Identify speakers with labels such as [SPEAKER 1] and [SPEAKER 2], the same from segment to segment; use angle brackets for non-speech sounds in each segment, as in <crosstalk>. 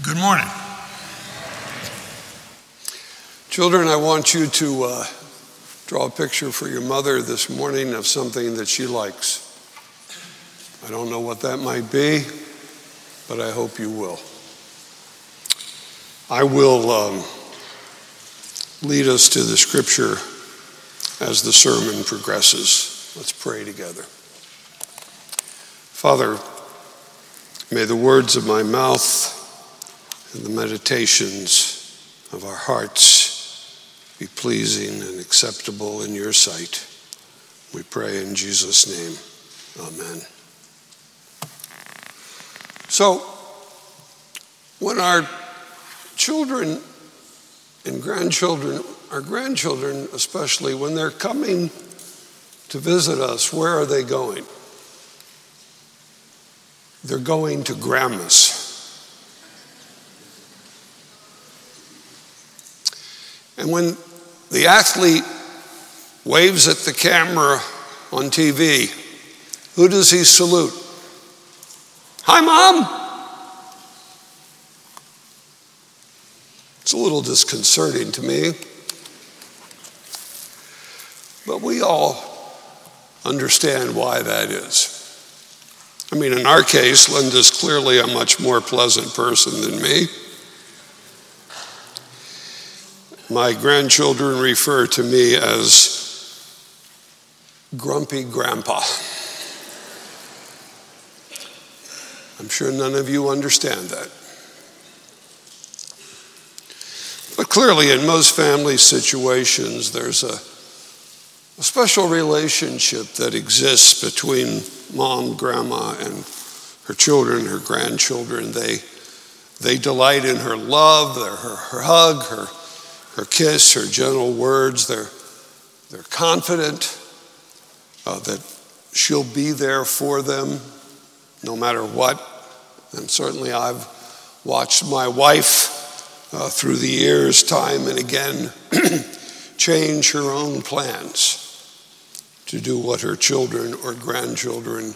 [SPEAKER 1] Good morning. Children, I want you to uh, draw a picture for your mother this morning of something that she likes. I don't know what that might be, but I hope you will. I will um, lead us to the scripture as the sermon progresses. Let's pray together. Father, may the words of my mouth and the meditations of our hearts be pleasing and acceptable in your sight. We pray in Jesus' name. Amen. So, when our children and grandchildren, our grandchildren especially, when they're coming to visit us, where are they going? They're going to grandma's. And when the athlete waves at the camera on TV, who does he salute? Hi, Mom. It's a little disconcerting to me. But we all understand why that is. I mean, in our case, Linda's clearly a much more pleasant person than me. My grandchildren refer to me as Grumpy Grandpa. I'm sure none of you understand that. But clearly, in most family situations, there's a, a special relationship that exists between mom, grandma, and her children, her grandchildren. They, they delight in her love, her, her hug, her her kiss, her gentle words. They're, they're confident uh, that she'll be there for them no matter what. And certainly I've watched my wife uh, through the years, time and again, <clears throat> change her own plans to do what her children or grandchildren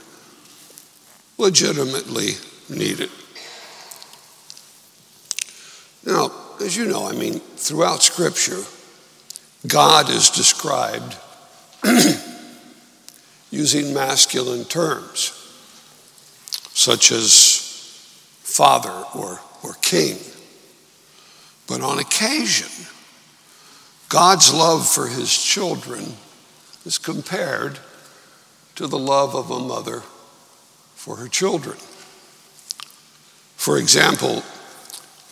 [SPEAKER 1] legitimately needed. Now, as you know, I mean, throughout Scripture, God is described <clears throat> using masculine terms, such as father or, or king. But on occasion, God's love for his children is compared to the love of a mother for her children. For example,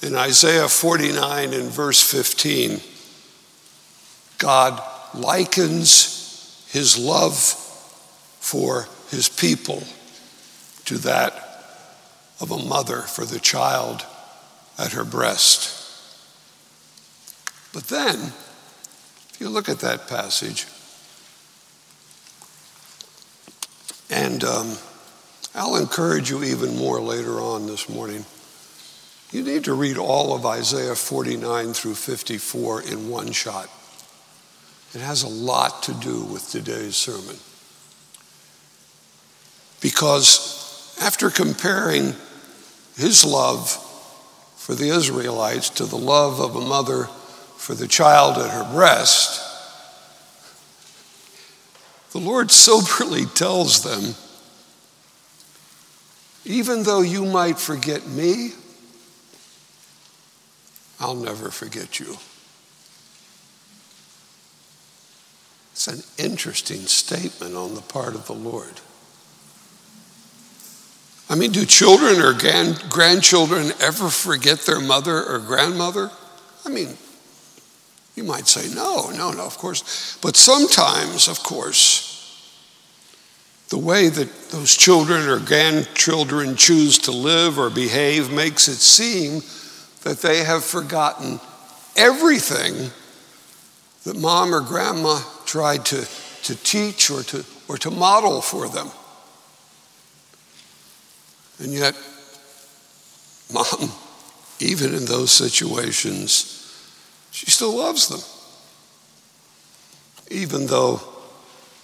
[SPEAKER 1] in Isaiah 49 and verse 15, God likens his love for his people to that of a mother for the child at her breast. But then, if you look at that passage, and um, I'll encourage you even more later on this morning. You need to read all of Isaiah 49 through 54 in one shot. It has a lot to do with today's sermon. Because after comparing his love for the Israelites to the love of a mother for the child at her breast, the Lord soberly tells them, even though you might forget me, I'll never forget you. It's an interesting statement on the part of the Lord. I mean, do children or grand, grandchildren ever forget their mother or grandmother? I mean, you might say, no, no, no, of course. But sometimes, of course, the way that those children or grandchildren choose to live or behave makes it seem that they have forgotten everything that mom or grandma tried to, to teach or to, or to model for them. And yet, mom, even in those situations, she still loves them, even though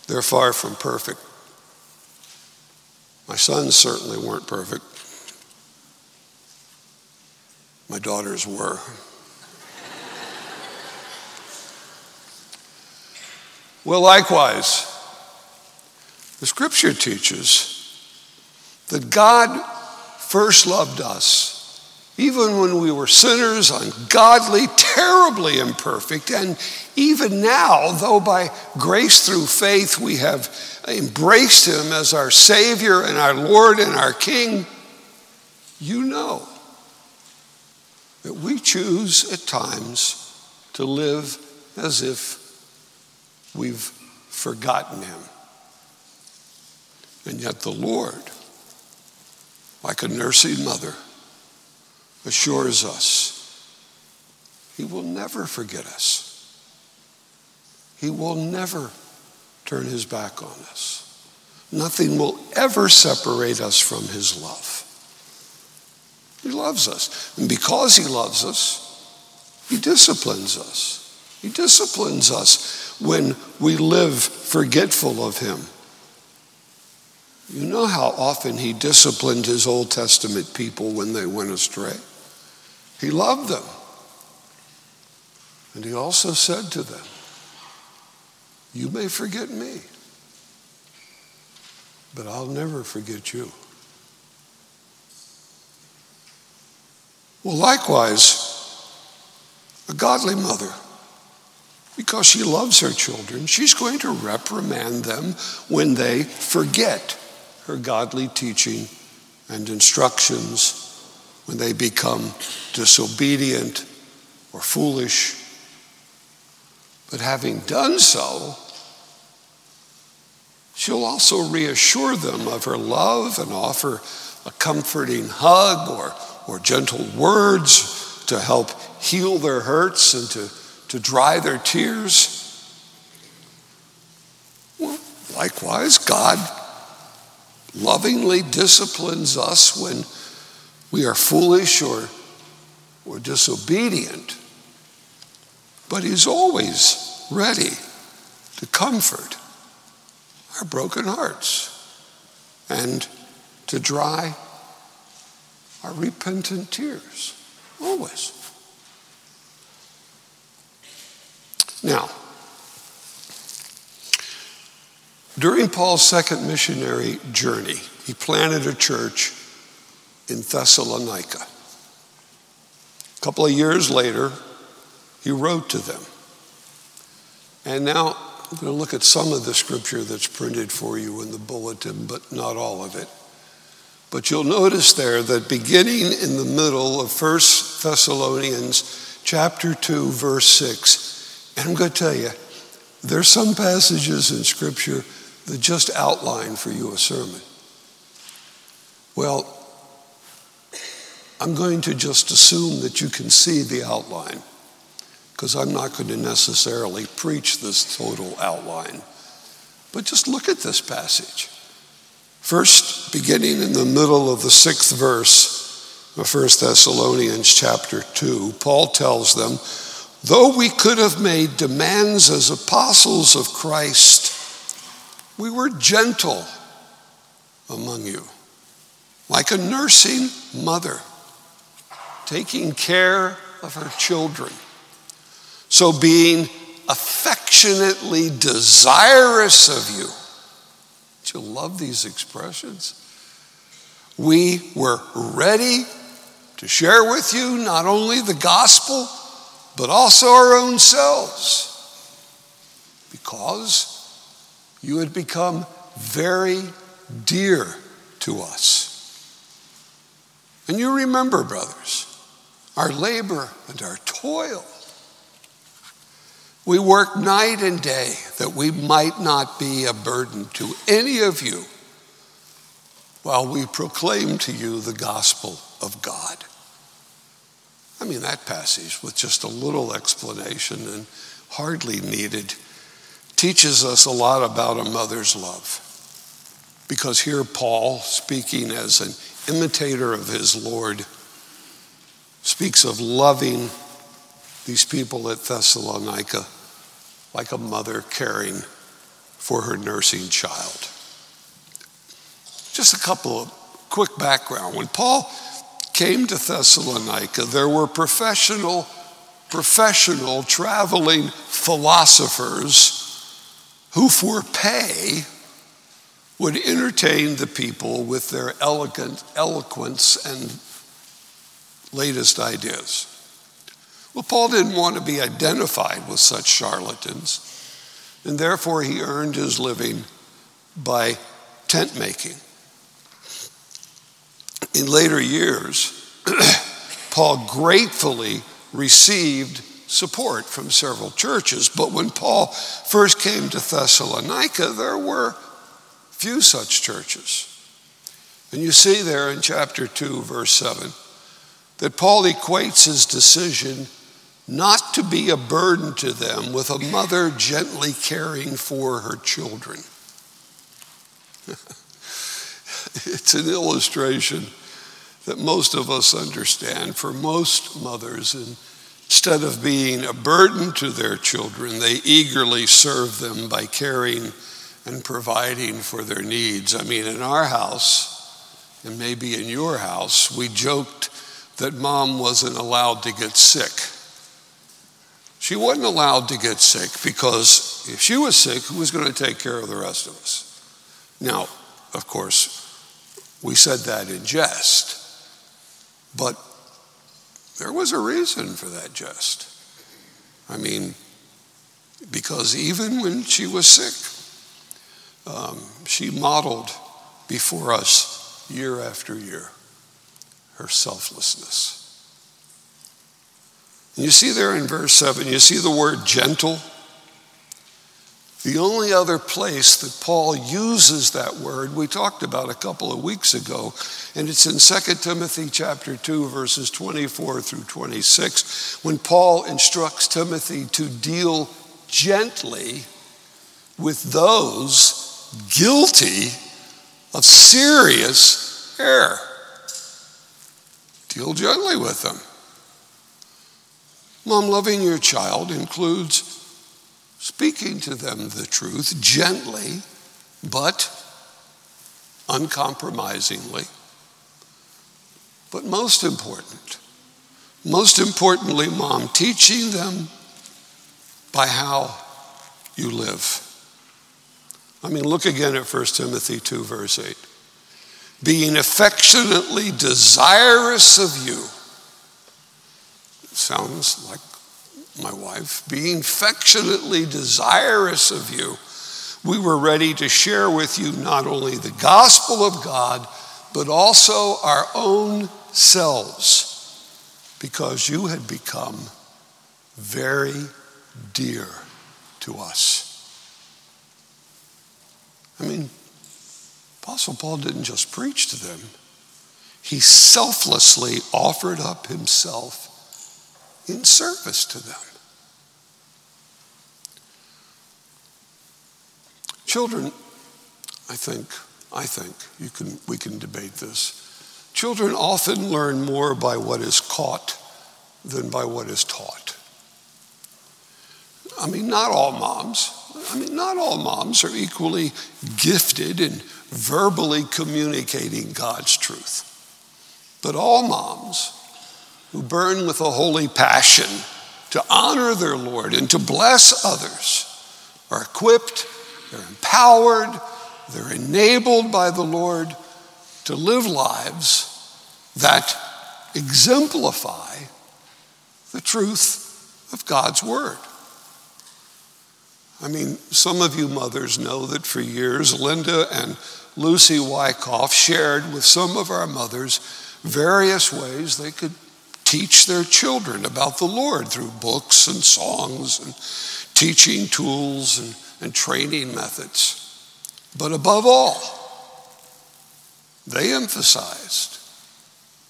[SPEAKER 1] they're far from perfect. My sons certainly weren't perfect. My daughters were. well, likewise, the scripture teaches that God first loved us even when we were sinners, ungodly, terribly imperfect, and even now, though by grace through faith we have embraced Him as our Savior and our Lord and our King, you know that we choose at times to live as if we've forgotten Him. And yet, the Lord, like a nursing mother, assures us He will never forget us. He will never turn His back on us. Nothing will ever separate us from His love. He loves us. And because He loves us, He disciplines us. He disciplines us when we live forgetful of Him. You know how often He disciplined His Old Testament people when they went astray? He loved them. And he also said to them, You may forget me, but I'll never forget you. Well, likewise, a godly mother, because she loves her children, she's going to reprimand them when they forget her godly teaching and instructions when they become disobedient or foolish. But having done so, she'll also reassure them of her love and offer a comforting hug or, or gentle words to help heal their hurts and to, to dry their tears. Well, likewise, God lovingly disciplines us when we are foolish or, or disobedient, but He's always ready to comfort our broken hearts and to dry our repentant tears. Always. Now, during Paul's second missionary journey, he planted a church in Thessalonica. A couple of years later, he wrote to them. And now I'm going to look at some of the scripture that's printed for you in the bulletin, but not all of it. But you'll notice there that beginning in the middle of 1 Thessalonians chapter 2, verse 6, and I'm going to tell you, there's some passages in scripture that just outline for you a sermon. Well, I'm going to just assume that you can see the outline because I'm not going to necessarily preach this total outline. But just look at this passage. First, beginning in the middle of the sixth verse of 1 Thessalonians chapter 2, Paul tells them, Though we could have made demands as apostles of Christ, we were gentle among you, like a nursing mother taking care of her children. So, being affectionately desirous of you, you love these expressions? We were ready to share with you not only the gospel, but also our own selves, because you had become very dear to us. And you remember, brothers, our labor and our toil. We work night and day that we might not be a burden to any of you while we proclaim to you the gospel of God. I mean, that passage, with just a little explanation and hardly needed, teaches us a lot about a mother's love. Because here, Paul, speaking as an imitator of his Lord, speaks of loving these people at Thessalonica like a mother caring for her nursing child. Just a couple of quick background. When Paul came to Thessalonica, there were professional, professional traveling philosophers who, for pay, would entertain the people with their elegant eloquence and latest ideas. Well, Paul didn't want to be identified with such charlatans, and therefore he earned his living by tent making. In later years, <clears throat> Paul gratefully received support from several churches, but when Paul first came to Thessalonica, there were few such churches. And you see there in chapter 2, verse 7, that Paul equates his decision not to be a burden to them with a mother gently caring for her children. <laughs> it's an illustration that most of us understand. For most mothers, instead of being a burden to their children, they eagerly serve them by caring and providing for their needs. I mean, in our house, and maybe in your house, we joked that mom wasn't allowed to get sick. She wasn't allowed to get sick because if she was sick, who was going to take care of the rest of us? Now, of course, we said that in jest, but there was a reason for that jest. I mean, because even when she was sick, um, she modeled before us year after year her selflessness. You see there in verse 7, you see the word gentle. The only other place that Paul uses that word we talked about a couple of weeks ago, and it's in 2 Timothy chapter 2 verses 24 through 26 when Paul instructs Timothy to deal gently with those guilty of serious error. Deal gently with them. Mom, loving your child includes speaking to them the truth gently, but uncompromisingly. But most important, most importantly, mom, teaching them by how you live. I mean, look again at 1 Timothy 2, verse 8. Being affectionately desirous of you. Sounds like my wife. Being affectionately desirous of you. We were ready to share with you not only the gospel of God, but also our own selves, because you had become very dear to us. I mean, Apostle Paul didn't just preach to them, he selflessly offered up himself in service to them. Children, I think, I think you can, we can debate this. Children often learn more by what is caught than by what is taught. I mean, not all moms, I mean, not all moms are equally gifted in verbally communicating God's truth. But all moms who burn with a holy passion to honor their Lord and to bless others are equipped, they're empowered, they're enabled by the Lord to live lives that exemplify the truth of God's Word. I mean, some of you mothers know that for years, Linda and Lucy Wyckoff shared with some of our mothers various ways they could teach their children about the Lord through books and songs and teaching tools and, and training methods. But above all, they emphasized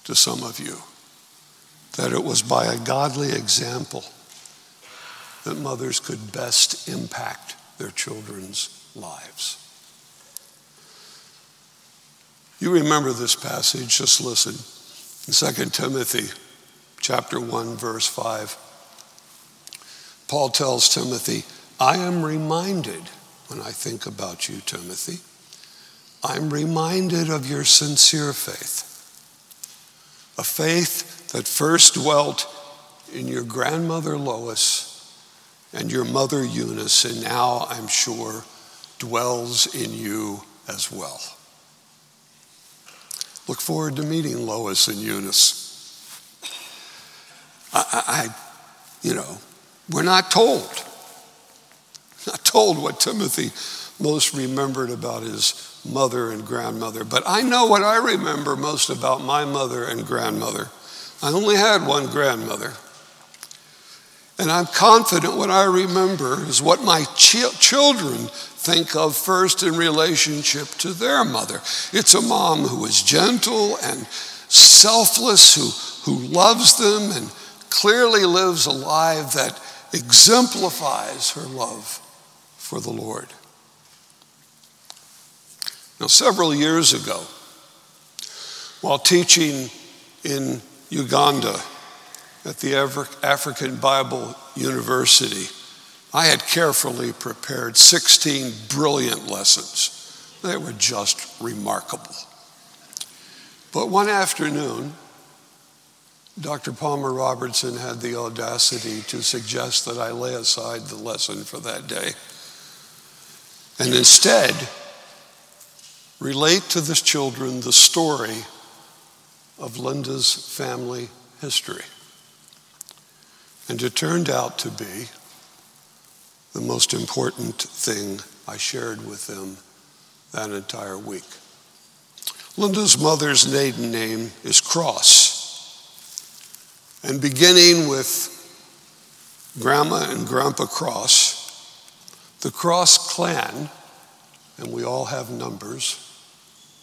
[SPEAKER 1] to some of you that it was by a godly example that mothers could best impact their children's lives. You remember this passage, just listen. In 2 Timothy chapter 1 verse 5. Paul tells Timothy, I am reminded when I think about you, Timothy, I'm reminded of your sincere faith, a faith that first dwelt in your grandmother Lois and your mother Eunice, and now I'm sure dwells in you as well. Look forward to meeting Lois and Eunice. I, I you know, we're not told. Not told what Timothy most remembered about his mother and grandmother, but I know what I remember most about my mother and grandmother. I only had one grandmother. And I'm confident what I remember is what my ch- children think of first in relationship to their mother. It's a mom who is gentle and selfless, who, who loves them and clearly lives a life that exemplifies her love for the Lord. Now, several years ago, while teaching in Uganda at the African Bible University, I had carefully prepared 16 brilliant lessons. They were just remarkable. But one afternoon, Dr. Palmer Robertson had the audacity to suggest that I lay aside the lesson for that day and instead relate to the children the story of Linda's family history. And it turned out to be the most important thing I shared with them that entire week. Linda's mother's maiden name is Cross. And beginning with Grandma and Grandpa Cross, the Cross clan, and we all have numbers,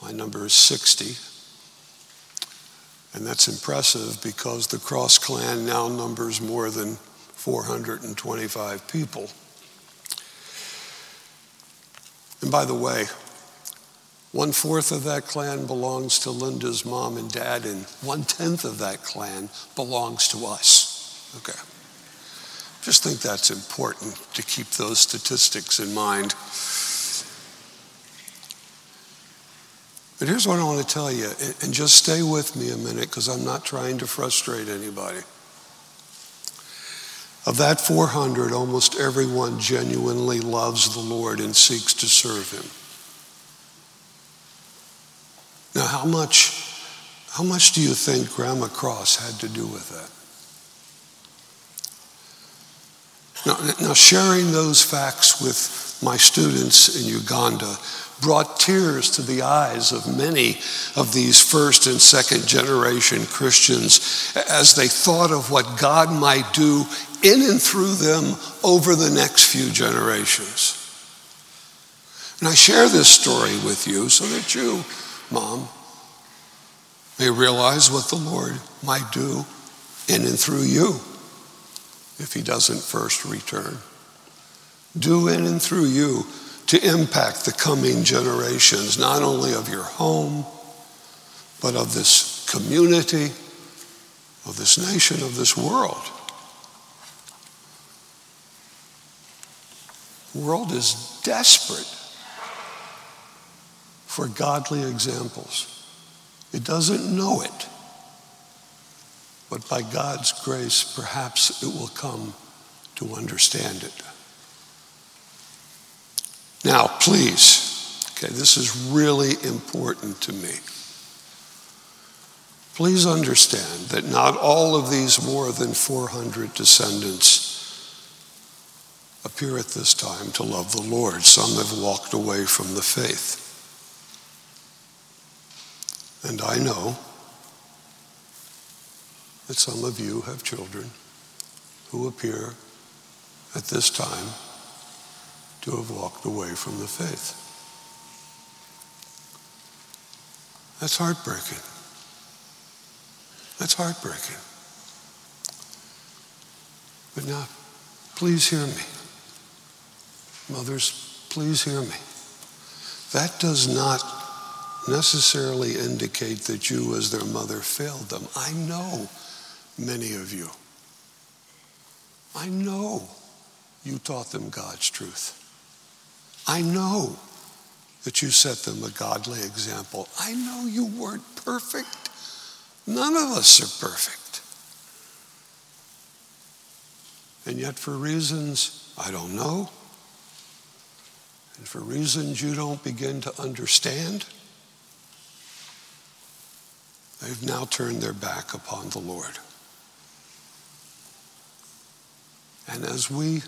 [SPEAKER 1] my number is 60. And that's impressive because the Cross clan now numbers more than 425 people. And by the way, one fourth of that clan belongs to Linda's mom and dad, and one tenth of that clan belongs to us. Okay. Just think that's important to keep those statistics in mind. But here's what I want to tell you, and just stay with me a minute because I'm not trying to frustrate anybody. Of that 400, almost everyone genuinely loves the Lord and seeks to serve Him. Now, how much, how much do you think Grandma Cross had to do with that? Now, now, sharing those facts with my students in Uganda brought tears to the eyes of many of these first and second generation Christians as they thought of what God might do in and through them over the next few generations. And I share this story with you so that you, Mom, may realize what the Lord might do in and through you if He doesn't first return. Do in and through you to impact the coming generations, not only of your home, but of this community, of this nation, of this world. The world is desperate for godly examples. It doesn't know it. But by God's grace, perhaps it will come to understand it. Now, please, okay, this is really important to me. Please understand that not all of these more than 400 descendants appear at this time to love the Lord. Some have walked away from the faith. And I know that some of you have children who appear at this time to have walked away from the faith. That's heartbreaking. That's heartbreaking. But now, please hear me. Mothers, please hear me. That does not necessarily indicate that you, as their mother, failed them. I know many of you. I know you taught them God's truth. I know that you set them a godly example. I know you weren't perfect. None of us are perfect. And yet, for reasons I don't know, and for reasons you don't begin to understand, they've now turned their back upon the Lord. And as we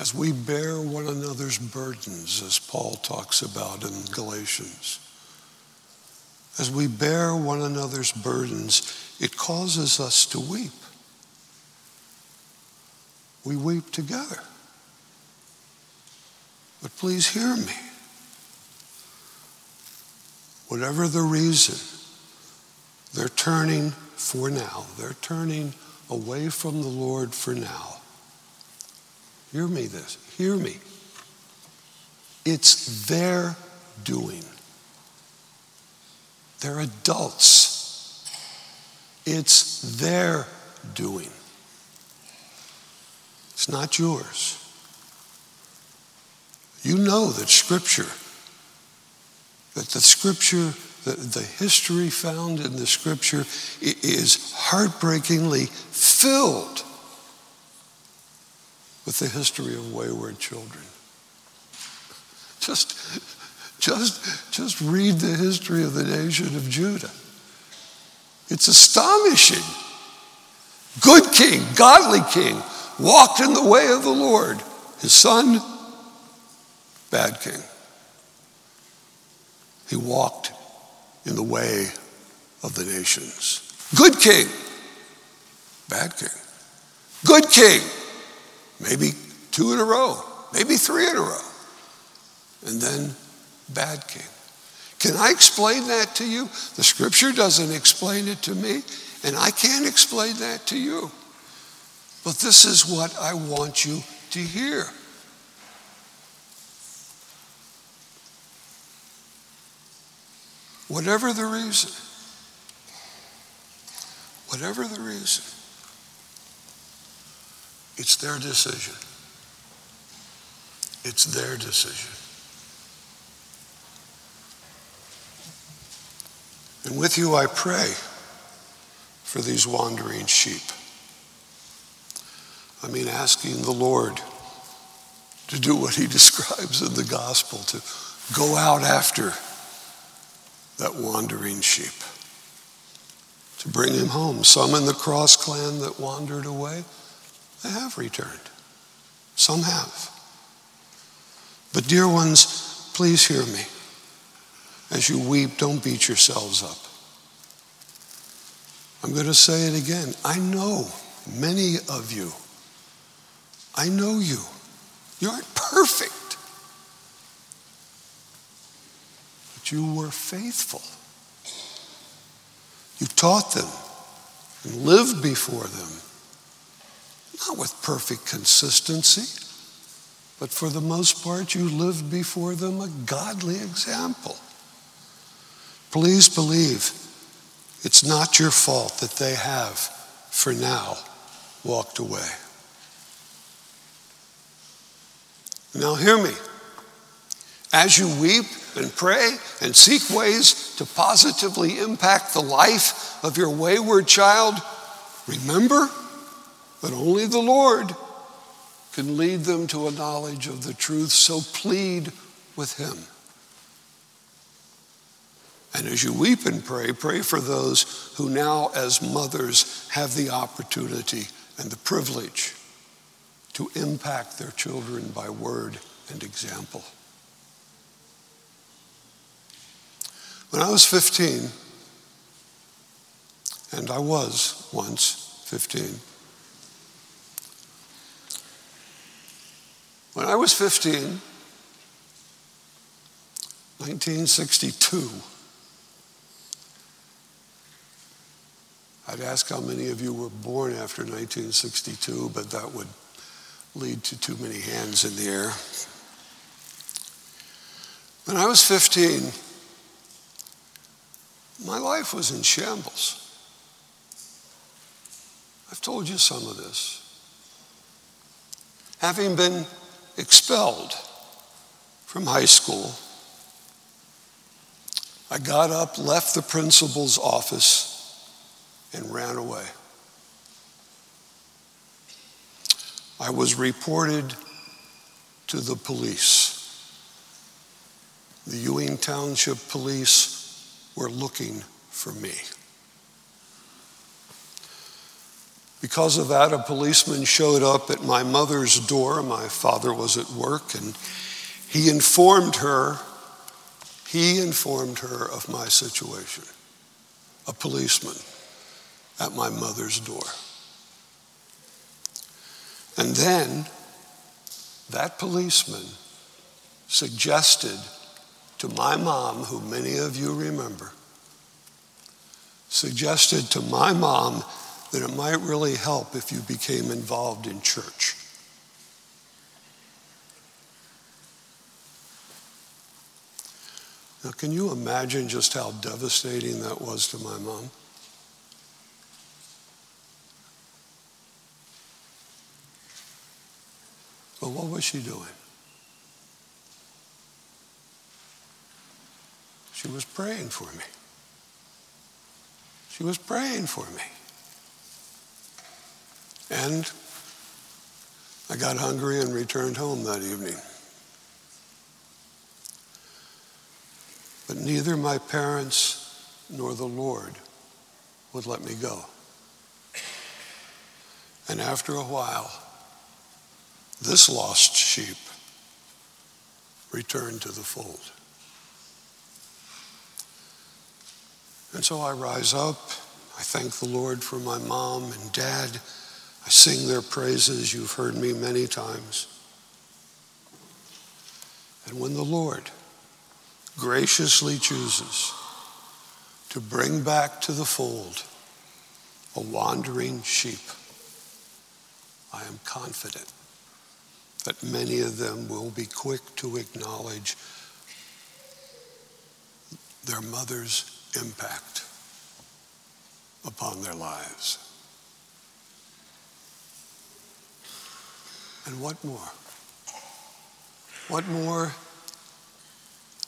[SPEAKER 1] as we bear one another's burdens, as Paul talks about in Galatians, as we bear one another's burdens, it causes us to weep. We weep together. But please hear me. Whatever the reason, they're turning for now, they're turning away from the Lord for now. Hear me this. Hear me. It's their doing. They're adults. It's their doing. It's not yours. You know that Scripture, that the Scripture, the, the history found in the Scripture is heartbreakingly filled with the history of wayward children. Just, just, just read the history of the nation of Judah. It's astonishing. Good king, godly king, walked in the way of the Lord. His son, bad king. He walked in the way of the nations. Good king, bad king. Good king, maybe two in a row, maybe three in a row, and then bad king. Can I explain that to you? The scripture doesn't explain it to me, and I can't explain that to you. But this is what I want you to hear. Whatever the reason, whatever the reason, it's their decision. It's their decision. And with you, I pray for these wandering sheep. I mean, asking the Lord to do what he <laughs> describes in the gospel, to go out after that wandering sheep, to bring him home. Some in the cross clan that wandered away, they have returned. Some have. But, dear ones, please hear me. As you weep, don't beat yourselves up. I'm going to say it again. I know many of you. I know you. You aren't perfect. But you were faithful. You taught them and lived before them not with perfect consistency, but for the most part, you lived before them a godly example. Please believe it's not your fault that they have, for now, walked away. Now, hear me. As you weep and pray and seek ways to positively impact the life of your wayward child, remember that only the Lord can lead them to a knowledge of the truth, so plead with Him. And as you weep and pray, pray for those who now, as mothers, have the opportunity and the privilege to impact their children by word and example. When I was 15, and I was once 15, When I was 15, 1962, I'd ask how many of you were born after 1962, but that would lead to too many hands in the air. When I was 15, my life was in shambles. I've told you some of this. Having been expelled from high school, I got up, left the principal's office, and ran away. I was reported to the police. The Ewing Township Police were looking for me. Because of that, a policeman showed up at my mother's door. My father was at work, and he informed her, he informed her of my situation. A policeman at my mother's door. And then that policeman suggested to my mom, who many of you remember, suggested to my mom that it might really help if you became involved in church. Now, can you imagine just how devastating that was to my mom? But what was she doing? Was praying for me. She was praying for me. And I got hungry and returned home that evening. But neither my parents nor the Lord would let me go. And after a while, this lost sheep returned to the fold. And so I rise up. I thank the Lord for my mom and dad. I sing their praises. You've heard me many times. And when the Lord graciously chooses to bring back to the fold a wandering sheep, I am confident that many of them will be quick to acknowledge their mother's impact upon their lives. And what more? What more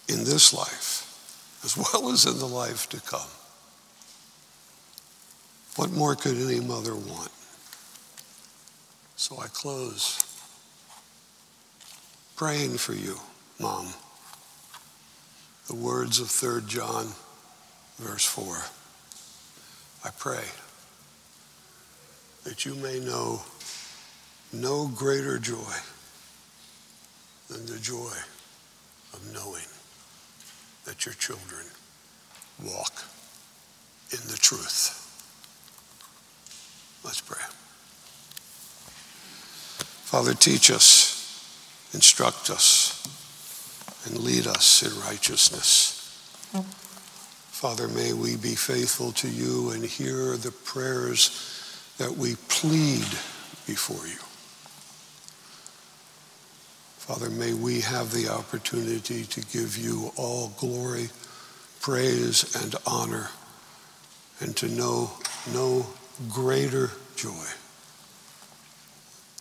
[SPEAKER 1] in this life, as well as in the life to come? What more could any mother want? So I close praying for you, Mom. The words of 3 John, verse 4. I pray that you may know no greater joy than the joy of knowing that your children walk in the truth. Let's pray. Father, teach us instruct us, and lead us in righteousness. Father, may we be faithful to you and hear the prayers that we plead before you. Father, may we have the opportunity to give you all glory, praise, and honor, and to know no greater joy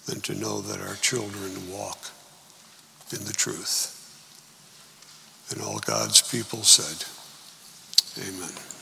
[SPEAKER 1] than to know that our children walk in the truth. And all God's people said, Amen.